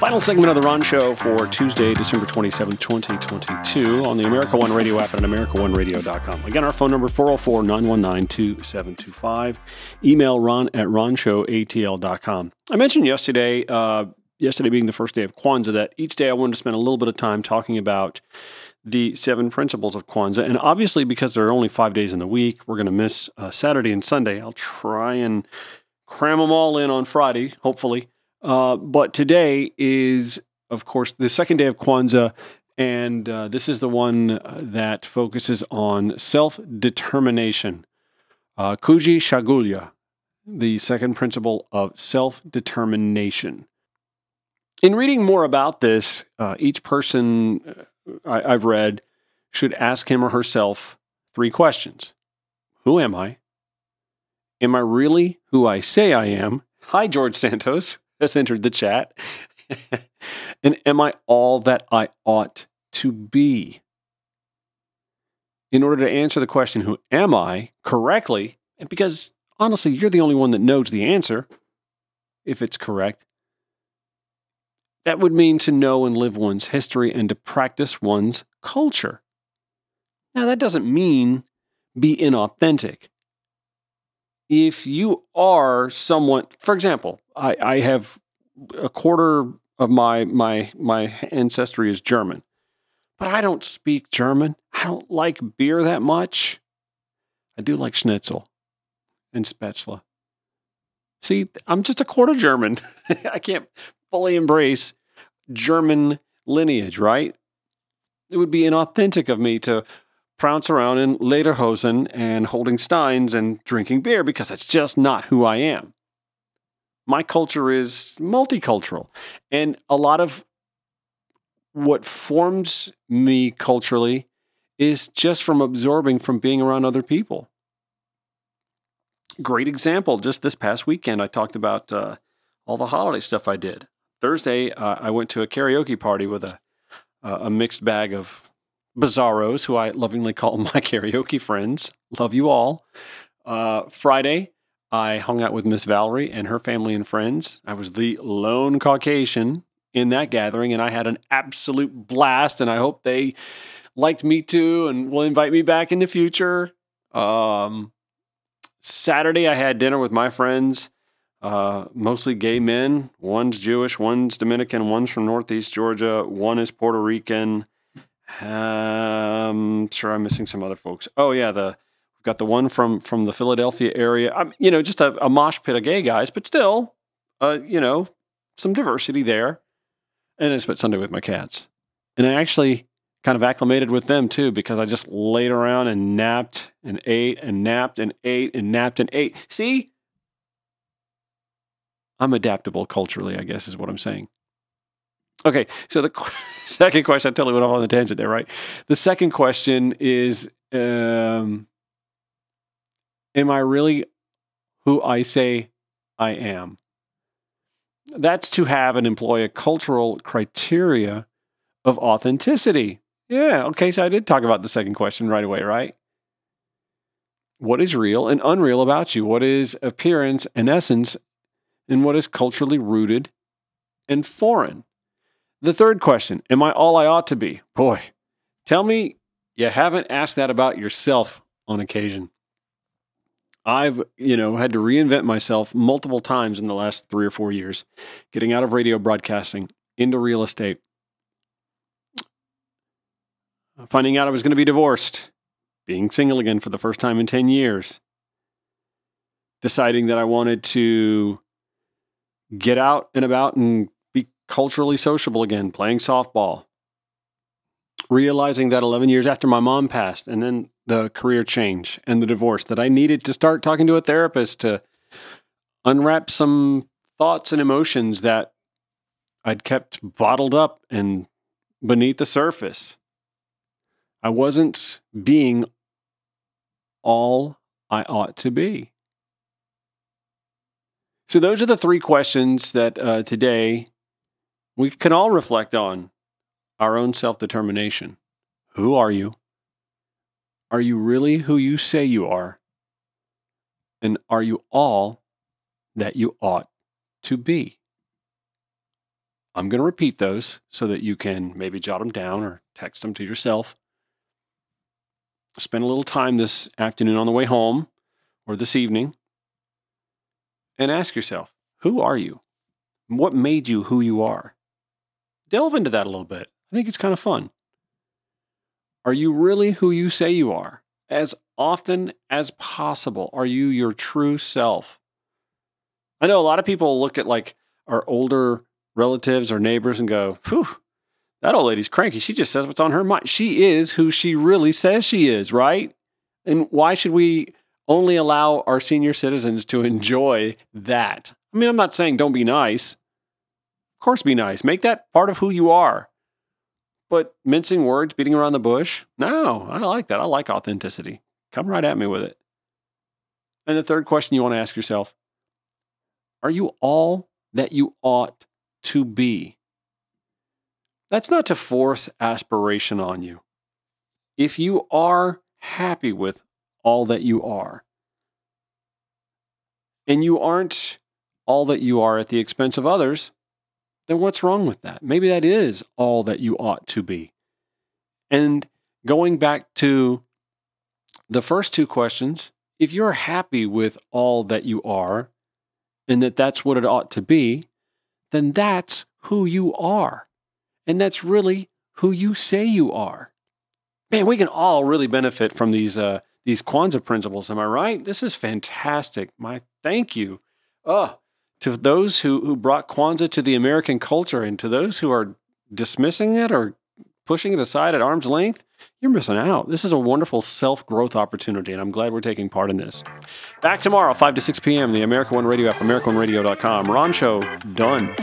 Final segment of the Ron Show for Tuesday, December 27, 2022, on the America One Radio app and AmericaOneRadio.com. Again, our phone number 404 919 2725. Email ron at ronshowatl.com. I mentioned yesterday, uh, yesterday being the first day of Kwanzaa, that each day I wanted to spend a little bit of time talking about the seven principles of Kwanzaa. And obviously, because there are only five days in the week, we're going to miss uh, Saturday and Sunday. I'll try and cram them all in on Friday, hopefully. Uh, but today is, of course, the second day of Kwanzaa, and uh, this is the one uh, that focuses on self determination. Uh, Kujichagulia, the second principle of self determination. In reading more about this, uh, each person I, I've read should ask him or herself three questions Who am I? Am I really who I say I am? Hi, George Santos has entered the chat. and am I all that I ought to be? In order to answer the question, who am I, correctly, and because honestly, you're the only one that knows the answer, if it's correct, that would mean to know and live one's history and to practice one's culture. Now, that doesn't mean be inauthentic. If you are someone, for example, I, I have a quarter of my my my ancestry is German, but I don't speak German. I don't like beer that much. I do like schnitzel and spätzle. See, I'm just a quarter German. I can't fully embrace German lineage, right? It would be inauthentic of me to prounce around in lederhosen and holding steins and drinking beer because that's just not who I am my culture is multicultural. And a lot of what forms me culturally is just from absorbing from being around other people. Great example. Just this past weekend, I talked about uh, all the holiday stuff I did. Thursday, uh, I went to a karaoke party with a a mixed bag of bizarros, who I lovingly call my karaoke friends. Love you all. Uh, Friday, I hung out with Miss Valerie and her family and friends. I was the lone Caucasian in that gathering, and I had an absolute blast. And I hope they liked me too and will invite me back in the future. Um, Saturday, I had dinner with my friends, uh, mostly gay men. One's Jewish, one's Dominican, one's from Northeast Georgia, one is Puerto Rican. Um, sure, I'm missing some other folks. Oh yeah, the We've got the one from from the Philadelphia area. I'm, you know, just a, a mosh pit of gay guys, but still, uh, you know, some diversity there. And I spent Sunday with my cats, and I actually kind of acclimated with them too because I just laid around and napped and ate and napped and ate and napped and ate. See, I'm adaptable culturally, I guess is what I'm saying. Okay, so the qu- second question, I totally went off on the tangent there, right? The second question is um, Am I really who I say I am? That's to have and employ a cultural criteria of authenticity. Yeah, okay, so I did talk about the second question right away, right? What is real and unreal about you? What is appearance and essence? And what is culturally rooted and foreign? The third question Am I all I ought to be? Boy, tell me you haven't asked that about yourself on occasion. I've, you know, had to reinvent myself multiple times in the last three or four years, getting out of radio broadcasting into real estate, finding out I was going to be divorced, being single again for the first time in 10 years, deciding that I wanted to get out and about and be culturally sociable again, playing softball, realizing that 11 years after my mom passed and then the career change and the divorce that I needed to start talking to a therapist to unwrap some thoughts and emotions that I'd kept bottled up and beneath the surface. I wasn't being all I ought to be. So, those are the three questions that uh, today we can all reflect on our own self determination. Who are you? Are you really who you say you are? And are you all that you ought to be? I'm going to repeat those so that you can maybe jot them down or text them to yourself. Spend a little time this afternoon on the way home or this evening and ask yourself who are you? What made you who you are? Delve into that a little bit. I think it's kind of fun. Are you really who you say you are? As often as possible, are you your true self? I know a lot of people look at like our older relatives or neighbors and go, whew, that old lady's cranky. She just says what's on her mind. She is who she really says she is, right? And why should we only allow our senior citizens to enjoy that? I mean, I'm not saying don't be nice. Of course, be nice. Make that part of who you are. But mincing words, beating around the bush, no, I like that. I like authenticity. Come right at me with it. And the third question you want to ask yourself Are you all that you ought to be? That's not to force aspiration on you. If you are happy with all that you are, and you aren't all that you are at the expense of others, then what's wrong with that? Maybe that is all that you ought to be. And going back to the first two questions, if you're happy with all that you are and that that's what it ought to be, then that's who you are. And that's really who you say you are. Man, we can all really benefit from these uh, these Kwanzaa principles. Am I right? This is fantastic. My thank you. Oh, to those who, who brought Kwanzaa to the American culture and to those who are dismissing it or pushing it aside at arm's length, you're missing out. This is a wonderful self growth opportunity, and I'm glad we're taking part in this. Back tomorrow, 5 to 6 p.m., the America One Radio app, AmericaOneRadio.com. Ron Show, done.